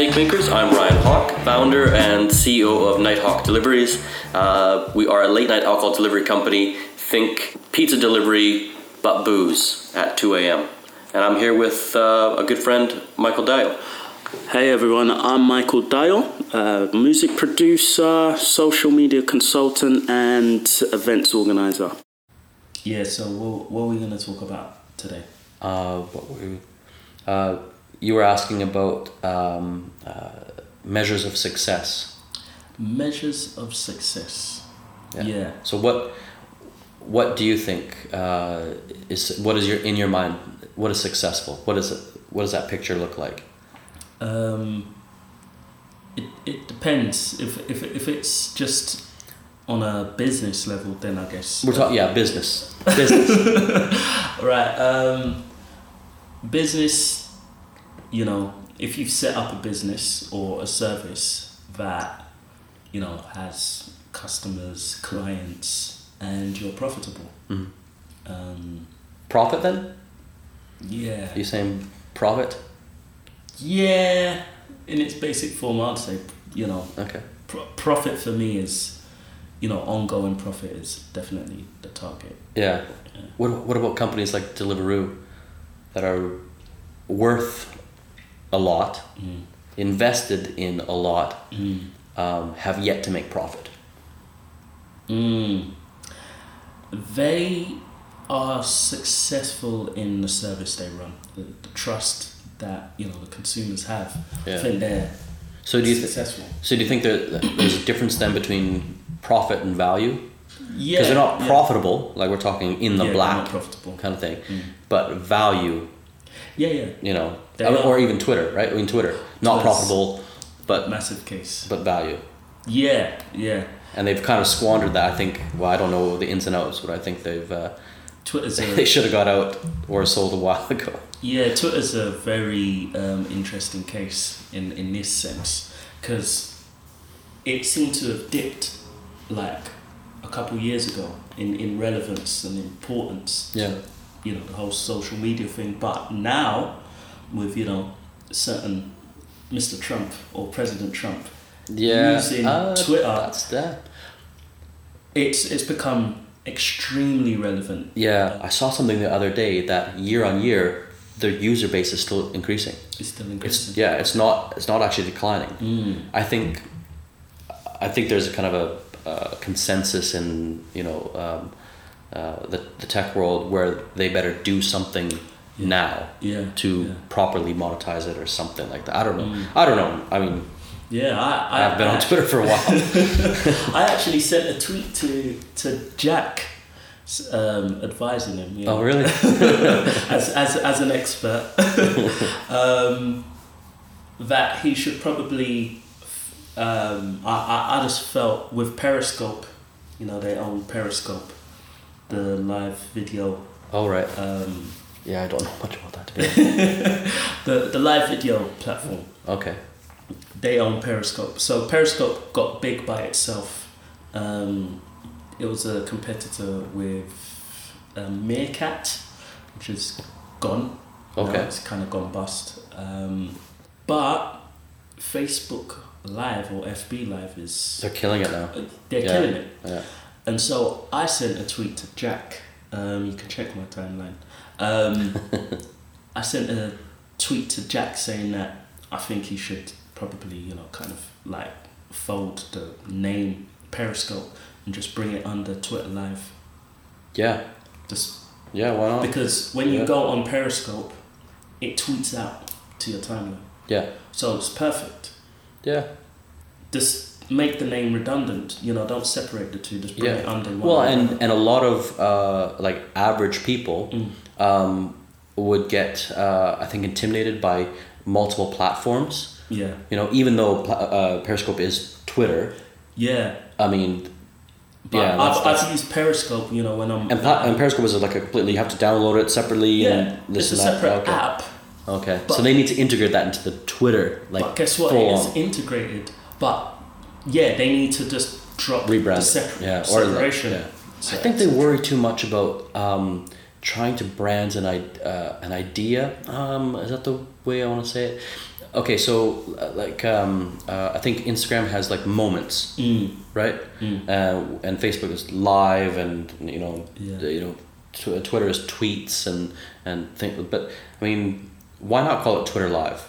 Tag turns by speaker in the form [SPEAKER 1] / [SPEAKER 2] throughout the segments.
[SPEAKER 1] Mistake Makers. I'm Ryan Hawk, founder and CEO of Nighthawk Deliveries. Uh, we are a late night alcohol delivery company. Think pizza delivery, but booze at 2 a.m. And I'm here with uh, a good friend, Michael Dial.
[SPEAKER 2] Hey everyone, I'm Michael Dial, uh, music producer, social media consultant, and events organizer.
[SPEAKER 3] Yeah, so what, what are we going to talk about today?
[SPEAKER 1] Uh, what we, uh, you were asking about um, uh, measures of success.
[SPEAKER 3] Measures of success. Yeah.
[SPEAKER 1] So what what do you think uh, is what is your in your mind? What is successful? What is it? What does that picture look like?
[SPEAKER 3] Um, it, it depends. If, if, if it's just on a business level, then I guess.
[SPEAKER 1] We're talking yeah business business.
[SPEAKER 3] right. Um, business, you know, if you've set up a business or a service that, you know, has customers, clients, and you're profitable.
[SPEAKER 1] Mhm.
[SPEAKER 3] Um,
[SPEAKER 1] Profit then?
[SPEAKER 3] yeah.
[SPEAKER 1] you saying profit?
[SPEAKER 3] Yeah, in its basic form, I'd say, you know,
[SPEAKER 1] Okay.
[SPEAKER 3] pro- profit for me is, you know, ongoing profit is definitely the target.
[SPEAKER 1] Yeah.
[SPEAKER 3] Yeah.
[SPEAKER 1] What what about companies like Deliveroo that are worth a lot,
[SPEAKER 3] Mm.
[SPEAKER 1] invested in a lot,
[SPEAKER 3] Mm.
[SPEAKER 1] um, have yet to make profit?
[SPEAKER 3] Mm. They are successful in the service they run, the, the trust that you know the consumers have. I
[SPEAKER 1] Yeah.
[SPEAKER 3] think they're
[SPEAKER 1] So do you th- so do you think that there's a difference then between profit and value?
[SPEAKER 3] Yeah,
[SPEAKER 1] Because they're not
[SPEAKER 3] yeah.
[SPEAKER 1] profitable, like we're talking in the
[SPEAKER 3] Yeah,
[SPEAKER 1] black
[SPEAKER 3] not profitable.
[SPEAKER 1] kind of thing,
[SPEAKER 3] Mm.
[SPEAKER 1] but value,
[SPEAKER 3] Yeah, yeah,
[SPEAKER 1] you know,
[SPEAKER 3] They're
[SPEAKER 1] or even Twitter, right? I mean, Twitter, not profitable, but
[SPEAKER 3] massive case.
[SPEAKER 1] but value.
[SPEAKER 3] Yeah, yeah.
[SPEAKER 1] And they've kind of squandered that. I think. Well, I don't know the ins and outs, but I think they've uh,
[SPEAKER 3] Twitter's
[SPEAKER 1] they should have got out or sold a while ago.
[SPEAKER 3] yeah. Twitter's a very um, interesting case in in this sense because it seemed to have dipped like a couple years ago in in relevance and importance.
[SPEAKER 1] Yeah.
[SPEAKER 3] You know the whole social media thing but now with you know certain mr trump or president trump
[SPEAKER 1] Yeah,
[SPEAKER 3] Using
[SPEAKER 1] uh,
[SPEAKER 3] Twitter.
[SPEAKER 1] That's that.
[SPEAKER 3] it's it's become extremely relevant
[SPEAKER 1] Yeah, I saw something the other day that year on year, their user base is still increasing.
[SPEAKER 3] it's still
[SPEAKER 1] It's
[SPEAKER 3] increasing
[SPEAKER 1] yeah, it's not it's not actually declining.
[SPEAKER 3] mm.
[SPEAKER 1] I think I think there's a kind of a, uh consensus in you know um, uh, the the tech world where they better do something now
[SPEAKER 3] yeah
[SPEAKER 1] to
[SPEAKER 3] yeah.
[SPEAKER 1] properly monetize it or something like that. I don't know.
[SPEAKER 3] Mm.
[SPEAKER 1] I don't know. I mean,
[SPEAKER 3] yeah I, I
[SPEAKER 1] I've been on Twitter for a while.
[SPEAKER 3] I actually sent a tweet to to Jack um, advising him you know,
[SPEAKER 1] oh really?
[SPEAKER 3] as, as, as an expert um, that he should probably um, I, I, I just felt with Periscope you know they own Periscope the live video
[SPEAKER 1] oh right.
[SPEAKER 3] um,
[SPEAKER 1] Yeah, I don't know much about that
[SPEAKER 3] the, the live video platform
[SPEAKER 1] Okay.
[SPEAKER 3] they own Periscope so Periscope got big by itself um, it was a competitor with um, Meerkat which is gone Now
[SPEAKER 1] Okay.
[SPEAKER 3] it's kind of gone bust. Um, but Facebook Live or FB Live is
[SPEAKER 1] They're killing it now.
[SPEAKER 3] they're
[SPEAKER 1] Yeah.
[SPEAKER 3] killing it.
[SPEAKER 1] Yeah.
[SPEAKER 3] And so I sent a tweet to Jack. Um, you can check my timeline. Um, I sent a tweet to Jack saying that I think he should probably, you know, kind of like fold the name Periscope and just bring it under Twitter Live.
[SPEAKER 1] Yeah.
[SPEAKER 3] Just
[SPEAKER 1] Yeah. Why not?
[SPEAKER 3] because when you
[SPEAKER 1] Yeah.
[SPEAKER 3] go on Periscope, it tweets out to your timeline.
[SPEAKER 1] Yeah.
[SPEAKER 3] So it's perfect.
[SPEAKER 1] Yeah.
[SPEAKER 3] Just make the name redundant. You know, don't separate the two. Just bring
[SPEAKER 1] Yeah.
[SPEAKER 3] it under one.
[SPEAKER 1] Well, and and a lot of uh, like average people
[SPEAKER 3] Mm.
[SPEAKER 1] um, would get uh, I think intimidated by multiple platforms.
[SPEAKER 3] yeah,
[SPEAKER 1] You know, even though uh, Periscope is Twitter,
[SPEAKER 3] yeah.
[SPEAKER 1] I mean,
[SPEAKER 3] But
[SPEAKER 1] yeah,
[SPEAKER 3] I've,
[SPEAKER 1] that's,
[SPEAKER 3] I've used Periscope. You know, when I'm
[SPEAKER 1] and, and Periscope is like a completely you have to download it separately
[SPEAKER 3] yeah,
[SPEAKER 1] and this
[SPEAKER 3] it's a separate
[SPEAKER 1] okay.
[SPEAKER 3] app.
[SPEAKER 1] Okay,
[SPEAKER 3] But-
[SPEAKER 1] so they need to integrate that into the Twitter, like
[SPEAKER 3] but guess what? It is integrated. But yeah, they need to just drop
[SPEAKER 1] Rebrand
[SPEAKER 3] separ-
[SPEAKER 1] Yeah, or
[SPEAKER 3] separation.
[SPEAKER 1] yeah. I think they worry too much about um, trying to brand an, uh, an idea. Um, is that the way I want to say it? okay, so uh, like um, uh, I think Instagram has like moments,
[SPEAKER 3] Mm.
[SPEAKER 1] right? Uh, and Facebook is live, and you know,
[SPEAKER 3] Yeah.
[SPEAKER 1] you know, tw- Twitter is tweets and and think. But I mean, why not call it Twitter Live?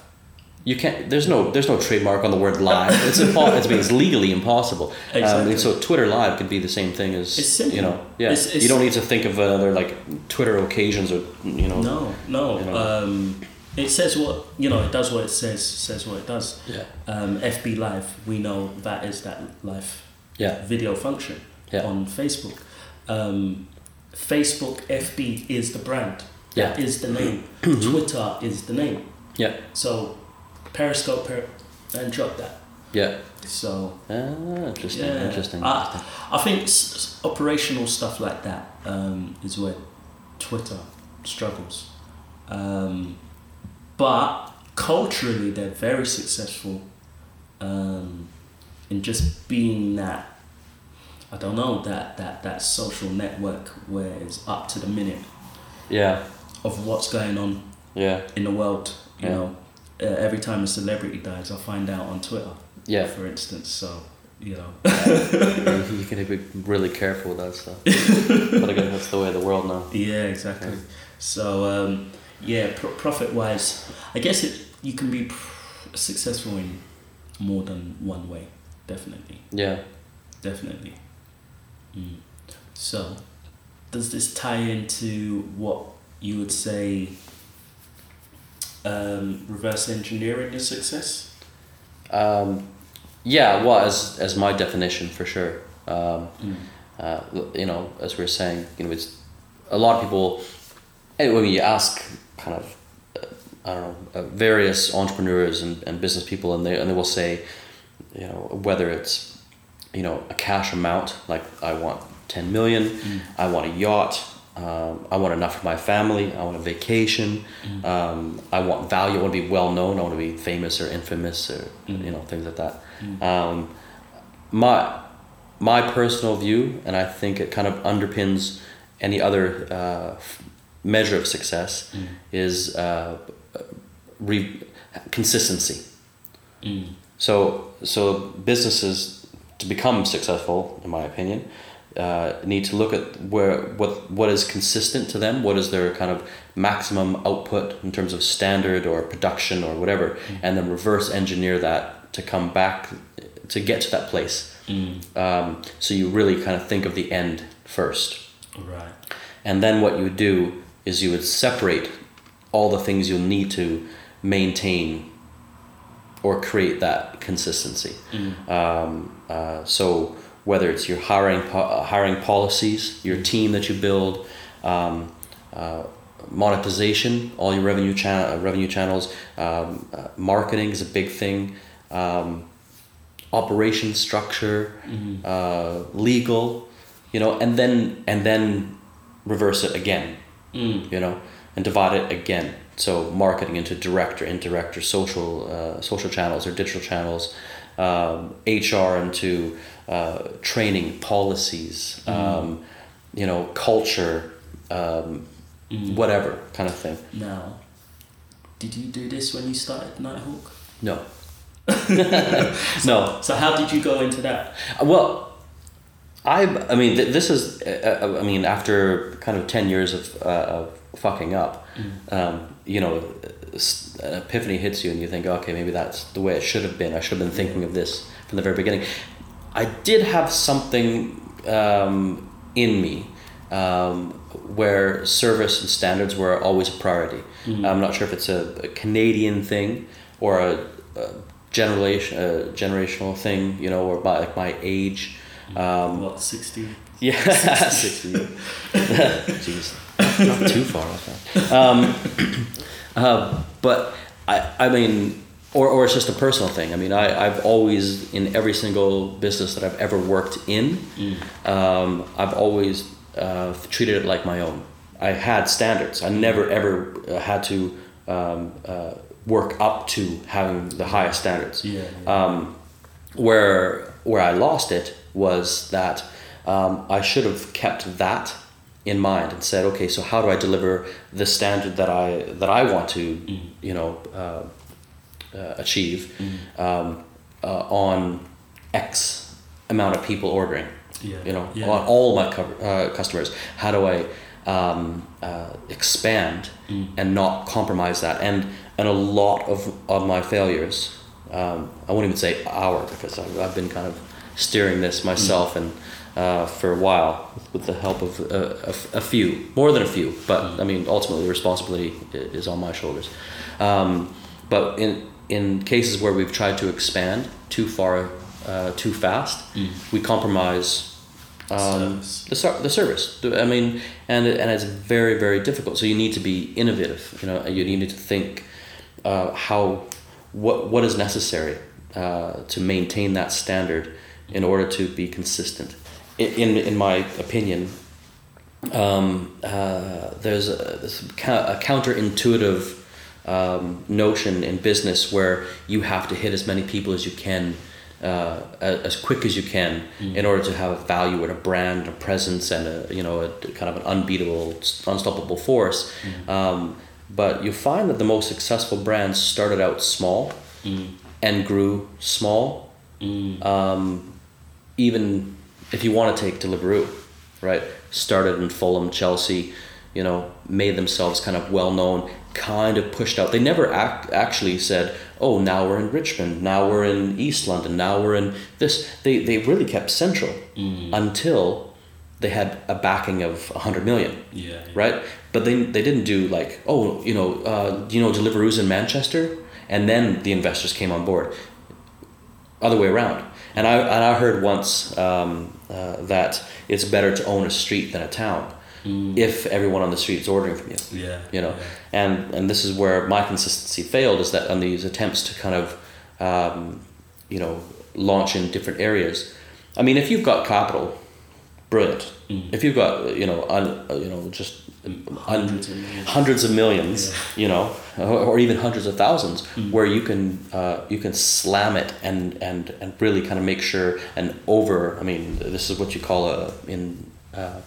[SPEAKER 1] You can't. There's no. There's no trademark on the word live. It's impo- it's, I mean, it's legally impossible.
[SPEAKER 3] Exactly.
[SPEAKER 1] Um, so Twitter Live could be the same thing as
[SPEAKER 3] It's simple.
[SPEAKER 1] you know. Yeah.
[SPEAKER 3] It's- it's-
[SPEAKER 1] you don't need to think of other like Twitter occasions or you know.
[SPEAKER 3] No, no.
[SPEAKER 1] You know.
[SPEAKER 3] Um, it says what you know. It does what it says. Says what it does.
[SPEAKER 1] Yeah.
[SPEAKER 3] Um, FB Live, we know that is that live
[SPEAKER 1] Yeah.
[SPEAKER 3] video function
[SPEAKER 1] Yeah.
[SPEAKER 3] on Facebook. Um, Facebook FB is the brand.
[SPEAKER 1] Yeah.
[SPEAKER 3] That is the name. Twitter is the name.
[SPEAKER 1] Yeah.
[SPEAKER 3] So Periscope per- and drop that.
[SPEAKER 1] Yeah.
[SPEAKER 3] So
[SPEAKER 1] Ah, interesting.
[SPEAKER 3] yeah,
[SPEAKER 1] Interesting.
[SPEAKER 3] I, I think s- operational stuff like that um, is where Twitter struggles. Um, but culturally, they're very successful um, in just being that. I don't know that that that social network where it's up to the minute
[SPEAKER 1] Yeah.
[SPEAKER 3] of what's going on
[SPEAKER 1] Yeah.
[SPEAKER 3] in the world. You
[SPEAKER 1] Yeah.
[SPEAKER 3] know, uh, every time a celebrity dies, I find out on Twitter.
[SPEAKER 1] Yeah.
[SPEAKER 3] For instance, so you know.
[SPEAKER 1] you you can be really careful with that stuff. but again, that's the way of the world now.
[SPEAKER 3] Yeah, exactly. So um, yeah, pro- profit wise, I guess it you can be pr- successful in more than one way. Definitely,
[SPEAKER 1] Yeah.
[SPEAKER 3] definitely. Mm. So, does this tie into what you would say um, reverse engineering your success?
[SPEAKER 1] Um, yeah. Well, as as my definition for sure. Um,
[SPEAKER 3] Mm.
[SPEAKER 1] uh, you know, as we are saying, you know, it's a lot of people. And when you ask, kind of, uh, I don't know, uh, various entrepreneurs and, and business people, and they and they will say, you know, whether it's, you know, a cash amount like I want ten million, I want a yacht. Um, I want enough for my family. I want a vacation. Um, I want value. I want to be well known. I want to be famous or infamous or you know things like that. Um, my my personal view, and I think it kind of underpins any other uh, f- measure of success, is uh, re- consistency.
[SPEAKER 3] Mm.
[SPEAKER 1] So, so businesses to become successful, in my opinion, uh, need to look at where what what is consistent to them. What is their kind of maximum output in terms of standard or production or whatever, and then reverse engineer that to come back to get to that place.
[SPEAKER 3] Mm.
[SPEAKER 1] Um, so you really kind of think of the end first.
[SPEAKER 3] Right.
[SPEAKER 1] And then what you would do is you would separate all the things you'll need to maintain or create that consistency. Um, uh, so whether it's your hiring po- uh, hiring policies, your team that you build, um, uh, monetization, all your revenue channel uh, revenue channels, um, uh, marketing is a big thing. Um, operation structure, uh, legal, you know, and then and then reverse it again,
[SPEAKER 3] Mm.
[SPEAKER 1] you know, and divide it again. So marketing into direct or indirect or social uh, social channels or digital channels, um, HR into uh, training policies, um, you know, culture, um, whatever kind of thing.
[SPEAKER 3] Now, did you do this when you started Nighthawk?
[SPEAKER 1] No. no,
[SPEAKER 3] So how did you go into that?
[SPEAKER 1] Well, I I mean th- this is uh, uh, I mean after kind of ten years of, uh, of fucking up, um, you know, an epiphany hits you and you think, okay, maybe that's the way it should have been. I should have been thinking of this from the very beginning. I did have something um, in me um, where service and standards were always a priority. I'm not sure if it's a, a Canadian thing or a, a generation a generational thing, you know, or by like my age. Um,
[SPEAKER 3] What sixty?
[SPEAKER 1] yeah, 60. Jeez, not too far off that. Um, uh, but I, I mean, or, or it's just a personal thing. I mean, I, I've always, in every single business that I've ever worked in, um, I've always uh, treated it like my own. I had standards. I never ever uh, had to um, uh, work up to having the highest standards
[SPEAKER 3] Yeah. yeah.
[SPEAKER 1] um, where where I lost it was that um, I should have kept that in mind and said, okay, so how do I deliver the standard that I that I want to, you know, uh, uh, achieve um, uh, on X amount of people ordering.
[SPEAKER 3] Yeah.
[SPEAKER 1] You know,
[SPEAKER 3] Yeah.
[SPEAKER 1] on all my co- uh, customers. How do I um, uh, expand and not compromise that? And and a lot of, of my failures, um, I won't even say our because I've, I've been kind of steering this myself and uh, for a while with the help of a a, f- a few, more than a few. But I mean, ultimately, the responsibility is on my shoulders. Um, but in in cases where we've tried to expand too far, uh, too fast, we compromise um,
[SPEAKER 3] Service.
[SPEAKER 1] the the service. I mean, and and it's very very difficult. So you need to be innovative. You know, you need to think uh, how what what is necessary uh, to maintain that standard in order to be consistent. In in, in my opinion, um, uh, there's a, a counterintuitive um, notion in business where you have to hit as many people as you can uh, as quick as you can in order to have a value and a brand, a presence, and a you know a kind of an unbeatable, unstoppable force. Um, but you find that the most successful brands started out small and grew small. Um, even if you want to take Deliveroo, right? Started in Fulham, Chelsea, you know, made themselves kind of well known, kind of pushed out. They never act, actually said, "Oh, now we're in Richmond, now we're in East London, now we're in this." They they really kept central until they had a backing of a hundred million
[SPEAKER 3] Yeah.
[SPEAKER 1] right? But they they didn't do like, oh, you know, uh, you know, Deliveroo's in Manchester, and then the investors came on board. Other way around. And I and I heard once um, uh, that it's better to own a street than a town if everyone on the street is ordering from you.
[SPEAKER 3] Yeah.
[SPEAKER 1] You know,
[SPEAKER 3] yeah.
[SPEAKER 1] and and this is where my consistency failed is that on these attempts to kind of, um, you know, launch in different areas. I mean, if you've got capital, brilliant. If you've got you know un, uh, you know just un-
[SPEAKER 3] Hundreds of millions.
[SPEAKER 1] hundreds of millions, you know, or, or even hundreds of thousands, where you can uh, you can slam it and and and really kind of make sure and over. I mean, this is what you call a in. Uh,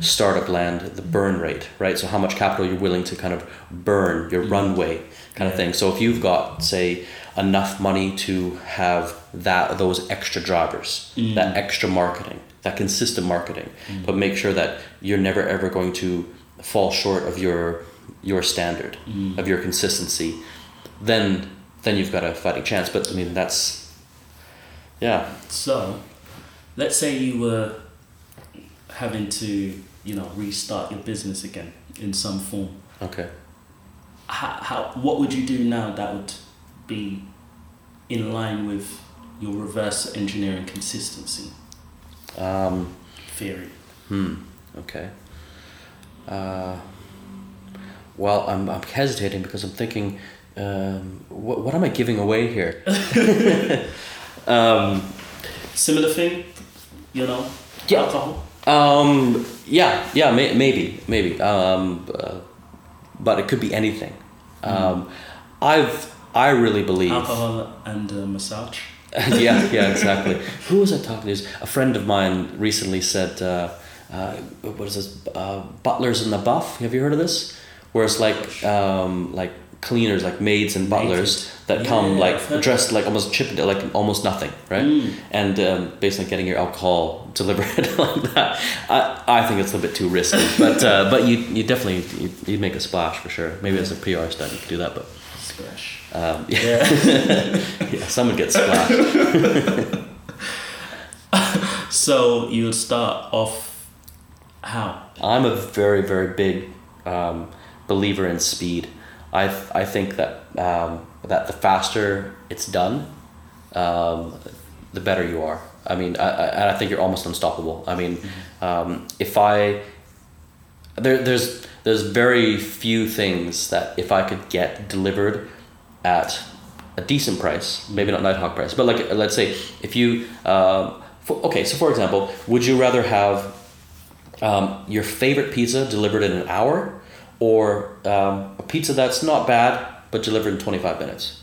[SPEAKER 1] startup land the burn rate right? So how much capital you're willing to kind of burn your mm-hmm. runway kind of thing. So if you've got say enough money to have that those extra drivers mm. that extra marketing that consistent marketing mm. but make sure that you're never ever going to fall short of your your standard mm. of your consistency then then you've got a fighting chance. But i mean that's yeah.
[SPEAKER 3] So, let's say you were having to, you know, restart your business again in some form.
[SPEAKER 1] okay
[SPEAKER 3] How, how what would you do now that would be in line with your reverse engineering consistency
[SPEAKER 1] um,
[SPEAKER 3] theory?
[SPEAKER 1] Hmm. Okay. Uh, well, I'm, I'm hesitating because I'm thinking, um, what, what am I giving away here? um,
[SPEAKER 3] Similar thing, you know,
[SPEAKER 1] Yeah.
[SPEAKER 3] alcohol.
[SPEAKER 1] Um, yeah, yeah, may, maybe, maybe. Um, uh, but it could be anything. Um, I've, I really believe.
[SPEAKER 3] Alcohol and uh, massage.
[SPEAKER 1] yeah, yeah, exactly. Who was I talking to? A friend of mine recently said, uh, uh, "What is this? Uh, butlers in the buff." Have you heard of this? Where it's like, um, like cleaners, like maids and butlers that come
[SPEAKER 3] Yeah,
[SPEAKER 1] like dressed like almost chipped, like almost nothing, right?
[SPEAKER 3] Mm.
[SPEAKER 1] And um, basically getting your alcohol delivered like that. I, I think it's a little bit too risky, but uh, but you you definitely you you'd make a splash for sure. Maybe as a PR stunt you could do that, but
[SPEAKER 3] Splash.
[SPEAKER 1] um, yeah,
[SPEAKER 3] Yeah.
[SPEAKER 1] yeah, someone gets splashed.
[SPEAKER 3] so you would start off how?
[SPEAKER 1] I'm a very, very big um, believer in speed. I, I think that um, that the faster it's done, um, the better you are. I mean, I, I, I think you're almost unstoppable. I mean, um, if I there, there's there's very few things that if I could get delivered at a decent price, maybe not Nighthawk price, but like let's say if you um, for, okay, so for example, would you rather have um, your favorite pizza delivered in an hour, or um, a pizza that's not bad but delivered in twenty five minutes?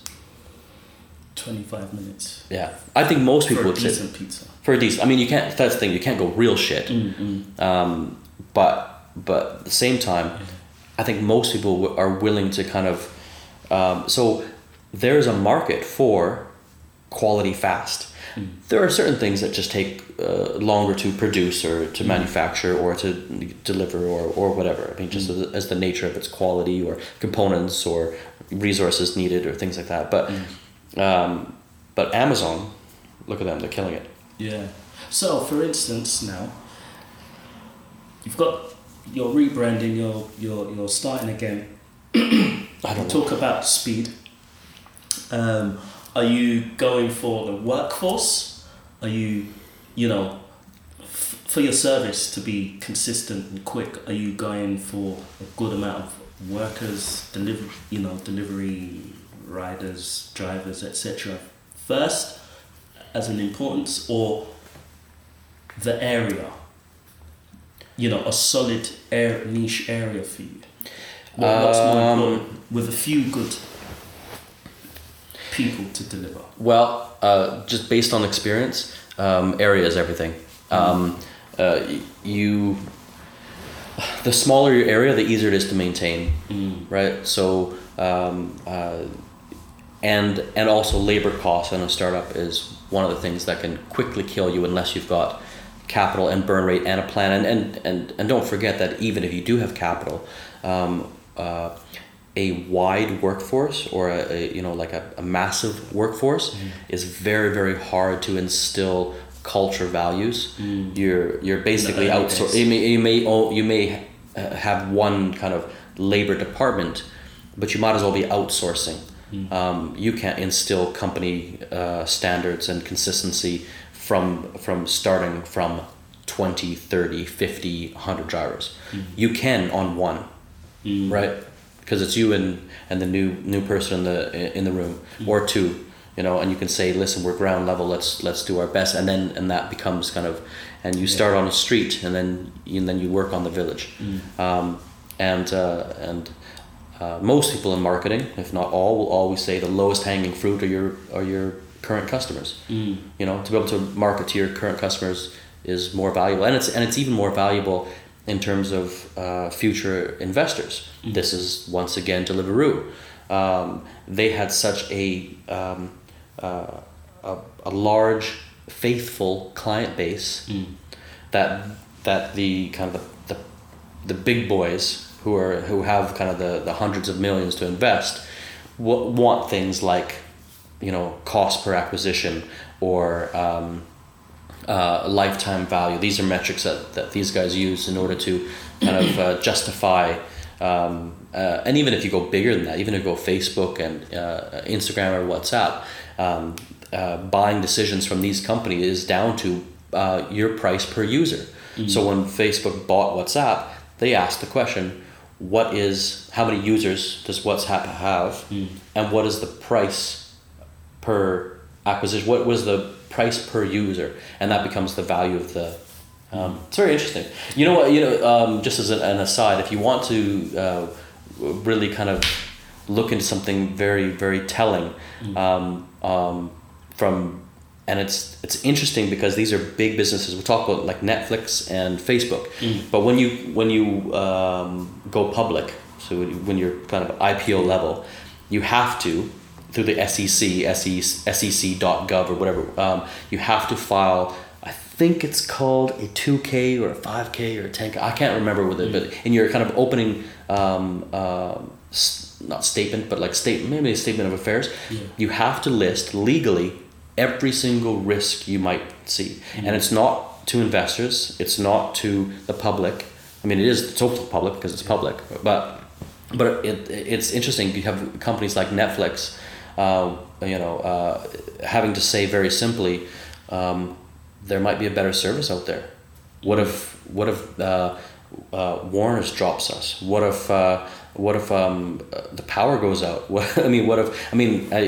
[SPEAKER 3] 25 minutes.
[SPEAKER 1] Yeah, I think most people
[SPEAKER 3] For a
[SPEAKER 1] would say
[SPEAKER 3] decent pizza.
[SPEAKER 1] for a decent. I mean, you can't. That's the thing. You can't go real shit.
[SPEAKER 3] Mm-mm.
[SPEAKER 1] Um, but but at the same time, I think most people w- are willing to kind of. Um, so there's a market for quality fast. There are certain things that just take uh, longer to produce or to manufacture or to deliver or, or whatever. I mean, just as, as the nature of its quality or components or resources needed or things like that. But um, but Amazon, look at them, they're killing it.
[SPEAKER 3] Yeah. So, for instance, now you've got you're rebranding, you're you're you're starting again.
[SPEAKER 1] I don't know.
[SPEAKER 3] talk about speed. Um, are you going for the workforce? Are you, you know, f- for your service to be consistent and quick? Are you going for a good amount of workers, deliver, you know, delivery riders, drivers, etc. First, as an importance, or the area? You know, a solid air, niche area for you. What, what's more
[SPEAKER 1] Um,
[SPEAKER 3] important with a few good people to deliver?
[SPEAKER 1] Well, uh, just based on experience, um, area is everything. Um, uh, you, the smaller your area, the easier it is to maintain, right? So, um, uh, and and also labor costs in a startup is one of the things that can quickly kill you unless you've got capital and burn rate and a plan. And and and, and don't forget that even if you do have capital. Um, uh, a wide workforce or a, a you know like a, a massive workforce is very very hard to instill culture values. You're you're basically
[SPEAKER 3] early
[SPEAKER 1] outsourcing. You may you may you may uh, have one kind of labor department, but you might as well be outsourcing. Um, you can't instill company uh, standards and consistency from from starting from 20 30 50 100 drivers. You can on one right because it's you and and the new new person in the in the room or two you know and you can say listen we're ground level let's let's do our best and then and that becomes kind of and you start on a street and then and then you work on the village. Um, and uh, and uh, most people in marketing if not all will always say the lowest hanging fruit are your are your current customers. You know to be able to market to your current customers is more valuable and it's and it's even more valuable in terms of uh, future investors. This is once again Deliveroo. Um, they had such a, um, uh, a a large faithful client base that that the kind of the, the, the big boys who are who have kind of the, the hundreds of millions to invest w- want things like you know cost per acquisition or um, uh, lifetime value. These are metrics that, that these guys use in order to kind of uh, justify. Um, uh, and even if you go bigger than that, even if you go Facebook and uh, Instagram or WhatsApp, um, uh, buying decisions from these companies is down to uh, your price per user. So when Facebook bought WhatsApp, they asked the question, "What is how many users does WhatsApp have, and what is the price per acquisition. What was the price per user, and that becomes the value of the. Um, it's very interesting. You know what? You know, um, just as an, an aside, if you want to uh, really kind of look into something very, very telling, um, um, from and it's it's interesting because these are big businesses. We talk about like Netflix and Facebook, but when you when you um, go public, so when you're kind of IPO level, you have to through the SEC, SEC SEC.gov or whatever, um, you have to file. I think it's called a two K or a five K or a ten K. I can't remember with it, but in your kind of opening. Um, s- not statement, but like state maybe a statement of affairs. You have to list legally every single risk you might see, and it's not to investors. It's not to the public. I mean, it is it's open to the public because it's public, but but it, it's interesting. You have companies like Netflix, uh, you know, uh, having to say very simply, um, there might be a better service out there. What if what if uh, Warner's drops us? What if uh, what if um, the power goes out? What, I mean, what if I mean I,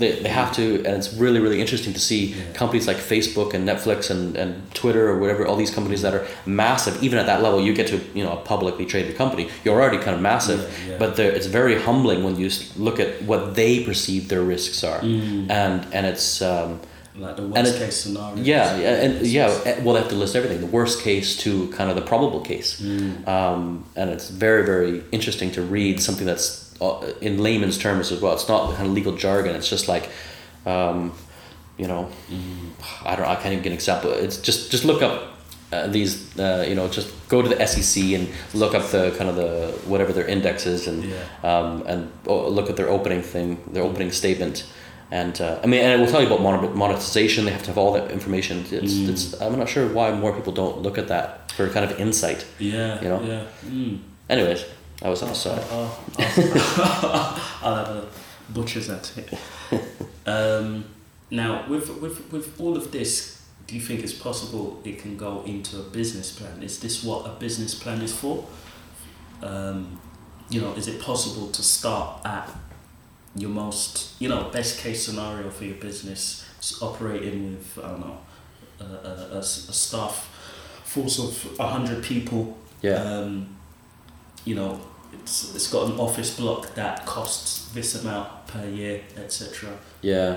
[SPEAKER 1] they, they have to, and it's really really interesting to see companies like Facebook and Netflix and, and Twitter or whatever, all these companies that are massive. Even at that level, you get to you know a publicly traded company, you're already kind of massive,
[SPEAKER 3] Yeah, yeah.
[SPEAKER 1] but it's very humbling when you look at what they perceive their risks are, and and it's. Um,
[SPEAKER 3] Like the worst
[SPEAKER 1] it-
[SPEAKER 3] case scenario.
[SPEAKER 1] Yeah, yeah, and yeah. eh, Well, they have to list everything: the worst case to kind of the probable case. Um, and it's very, very interesting to read something that's uh, in layman's terms as well. It's not kind of legal jargon. It's just like, um, you know, I don't. I can't even get an example. It's just just look up. Uh, these, uh, you know, just go to the SEC and look up the kind of the whatever their index is, and
[SPEAKER 3] Yeah.
[SPEAKER 1] um, and oh, look at their opening thing, their opening statement, and uh, I mean, and it will tell you about monetization. They have to have all that information. It's, it's I'm not sure why more people don't look at that for kind of insight.
[SPEAKER 3] Yeah.
[SPEAKER 1] You know?
[SPEAKER 3] Yeah. Mm.
[SPEAKER 1] Anyways, that was
[SPEAKER 3] I'll, I'll have a butcher's at it. Um, now, with, with, with all of this, do you think it's possible it can go into a business plan? Is this what a business plan is for? Um, you know, is it possible to start at your most, you know, best case scenario for your business, s- operating with, I don't know, a, a, a a staff force of 100 people?
[SPEAKER 1] Yeah.
[SPEAKER 3] Um, you know, it's, it's got an office block that costs this amount per year, etc.
[SPEAKER 1] Yeah,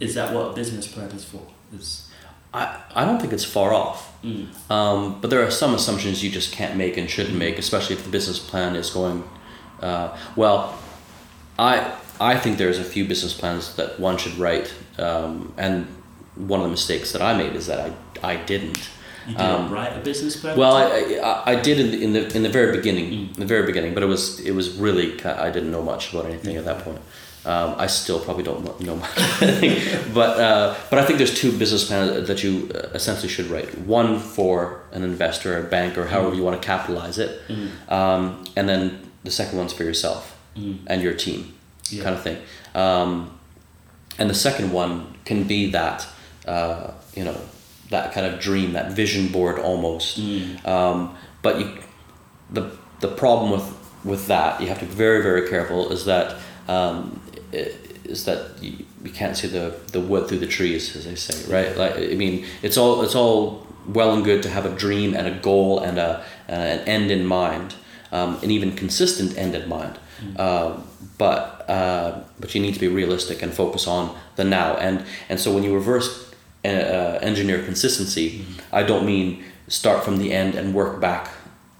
[SPEAKER 3] Is that what a business plan is for? Is
[SPEAKER 1] I I don't think it's far off.
[SPEAKER 3] mm,
[SPEAKER 1] Um, but there are some assumptions you just can't make and shouldn't make, especially if the business plan is going. Uh, well, I I think there's a few business plans that one should write, um, and one of the mistakes that I made is that I I didn't.
[SPEAKER 3] you didn't
[SPEAKER 1] Um,
[SPEAKER 3] write a business plan?
[SPEAKER 1] Well, I, I, I did in the, in the in the very beginning,
[SPEAKER 3] Mm.
[SPEAKER 1] in the very beginning, but it was it was really I didn't know much about anything at that point. Um, I still probably don't know- much, but uh, but I think there's two business plans that you uh, essentially should write. One for an investor, a bank, or however you want to capitalize it,
[SPEAKER 3] Mm.
[SPEAKER 1] um, and then the second one's for yourself
[SPEAKER 3] Mm.
[SPEAKER 1] and your team,
[SPEAKER 3] Yeah.
[SPEAKER 1] kind of thing. Um, and the second one can be that uh, you know that kind of dream, that vision board almost.
[SPEAKER 3] Mm.
[SPEAKER 1] Um, but you, the the problem with with that you have to be very very careful is that um, is that you, you can't see the the wood through the trees, as they say, right? Like I mean, it's all it's all well and good to have a dream and a goal and a uh, an end in mind, um, an even consistent end in mind. Um, but uh, but you need to be realistic and focus on the now. And and so when you reverse uh, uh, engineer consistency, I don't mean start from the end and work back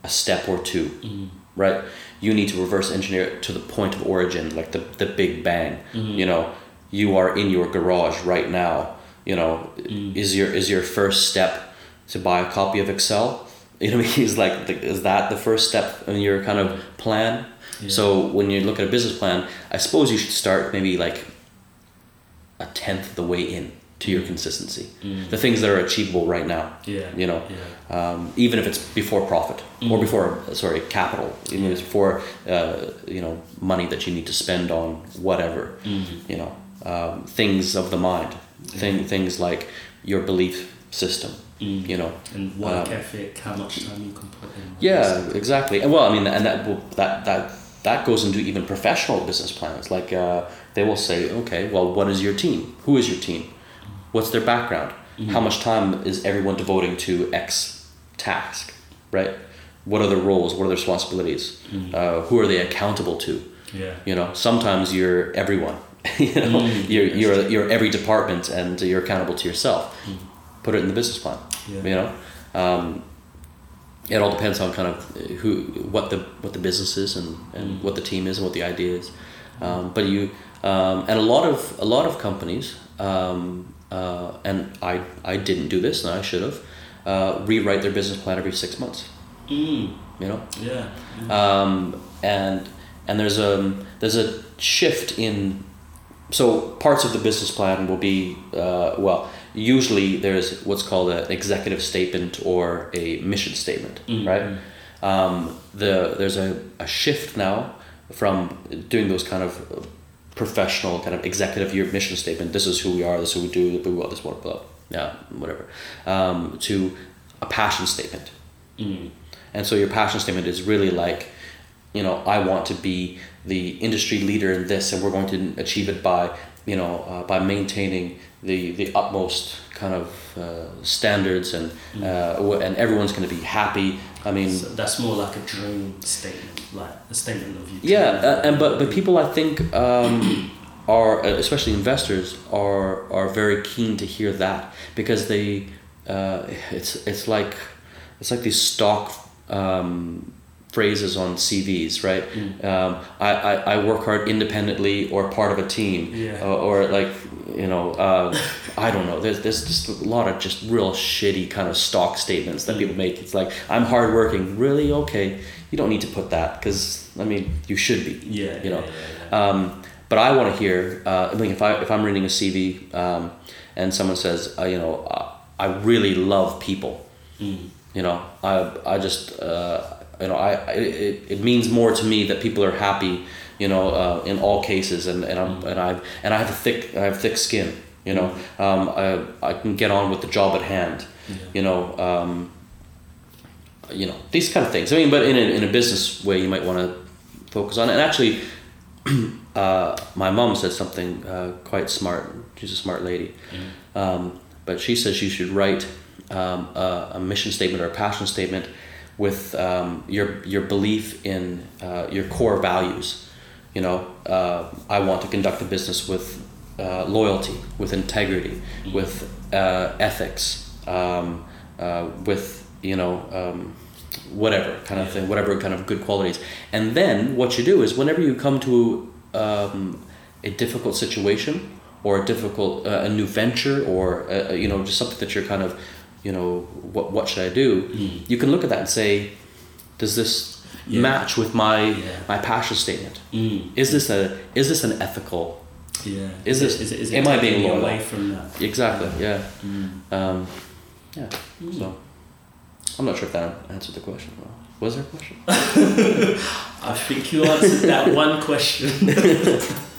[SPEAKER 1] a step or 2 right? You need to reverse engineer it to the point of origin, like the the big bang. You know, you are in your garage right now. You know, is your is your first step to buy a copy of Excel? You know, what I mean, is like is that the first step in your kind of plan? So when you look at a business plan, I suppose you should start maybe like a tenth of the way in to your consistency. The things that are achievable right now.
[SPEAKER 3] Yeah.
[SPEAKER 1] You know,
[SPEAKER 3] Yeah.
[SPEAKER 1] um, even if it's before profit or before sorry capital, even if it's before uh, you know money that you need to spend on whatever. You know, um, things of the mind, thing, things like your belief system. You know,
[SPEAKER 3] And work
[SPEAKER 1] Um,
[SPEAKER 3] ethic, how much time you can put in.
[SPEAKER 1] yeah, exactly. And well, I mean, and that that that that goes into even professional business plans. Like uh, they will say, okay, well, what is your team? Who is your team? What's their background? How much time is everyone devoting to X task? Right? What are their roles? What are their responsibilities? Uh, who are they accountable to?
[SPEAKER 3] Yeah.
[SPEAKER 1] You know, sometimes you're everyone. you know, you're you're you're every department, and you're accountable to yourself. Put it in the business plan.
[SPEAKER 3] Yeah.
[SPEAKER 1] You know, um, it all depends on kind of who, what the what the business is, and, and what the team is, and what the idea is. Um, but you um, and a lot of a lot of companies, um, uh, and I I didn't do this, and I should have uh, rewrite their business plan every six months.
[SPEAKER 3] Mm.
[SPEAKER 1] You know,
[SPEAKER 3] Yeah.
[SPEAKER 1] um, and and there's a there's a shift in so parts of the business plan will be uh, well usually there's what's called an executive statement or a mission statement right? Um, the there's a, a shift now from doing those kind of professional kind of executive year mission statement this is who we are this is who we do blah, blah, this blah blah yeah whatever um, to a passion statement.
[SPEAKER 3] Mm.
[SPEAKER 1] and so your passion statement is really like, you know, I want to be the industry leader in this, and we're going to achieve it by, you know, uh, by maintaining the the utmost kind of uh, standards, and uh, and everyone's going to be happy. I mean,
[SPEAKER 3] So that's more like a dream statement, like a statement of you.
[SPEAKER 1] yeah, uh, and but but people I think um, are uh, especially investors are are very keen to hear that because they uh, it's it's like it's like these stock um, phrases on CVs, right?
[SPEAKER 3] Mm.
[SPEAKER 1] Um, I, I, I work hard independently or part of a team,
[SPEAKER 3] Yeah.
[SPEAKER 1] or, or like you know, uh, I don't know. There's there's just a lot of just real shitty kind of stock statements that
[SPEAKER 3] Mm.
[SPEAKER 1] people make. It's like I'm hardworking. Really? Okay. You don't need to put that because I mean you should be.
[SPEAKER 3] Yeah,
[SPEAKER 1] You know.
[SPEAKER 3] yeah, yeah.
[SPEAKER 1] Um, but I want to hear. Uh, I mean, if I if I'm reading a CV um, and someone says, uh, you know, uh, I really love people.
[SPEAKER 3] Mm.
[SPEAKER 1] You know, I I just uh, you know I it, it means more to me that people are happy. You know, uh, in all cases, and and I'm and I and I have a thick I have thick skin. You know, um, I I can get on with the job at hand.
[SPEAKER 3] Yeah.
[SPEAKER 1] You know. Um, you know these kind of things. I mean, but in a, in a business way, you might want to focus on it. And actually, uh, my mom said something uh, quite smart. She's a smart lady, um, but she says you should write um, a, a mission statement or a passion statement with um, your your belief in uh, your core values. You know, uh, I want to conduct a business with uh, loyalty, with integrity, with uh, ethics, um, uh, with you know um, whatever kind of thing, whatever kind of good qualities. And then what you do is whenever you come to um, a difficult situation or a difficult uh, a new venture or uh, you know just something that you're kind of you know what what should I do?
[SPEAKER 3] Mm.
[SPEAKER 1] You can look at that and say, does this
[SPEAKER 3] Yeah.
[SPEAKER 1] match with my
[SPEAKER 3] Yeah.
[SPEAKER 1] my passion statement?
[SPEAKER 3] Mm.
[SPEAKER 1] Is this a is this an ethical?
[SPEAKER 3] Yeah.
[SPEAKER 1] Is this-
[SPEAKER 3] is it, is it
[SPEAKER 1] am I being loyal?
[SPEAKER 3] away from that?
[SPEAKER 1] Exactly. Yeah.
[SPEAKER 3] Mm.
[SPEAKER 1] Um, yeah. So I'm not sure if that answered the question. Well, was there a question?
[SPEAKER 3] I think you answered that one question.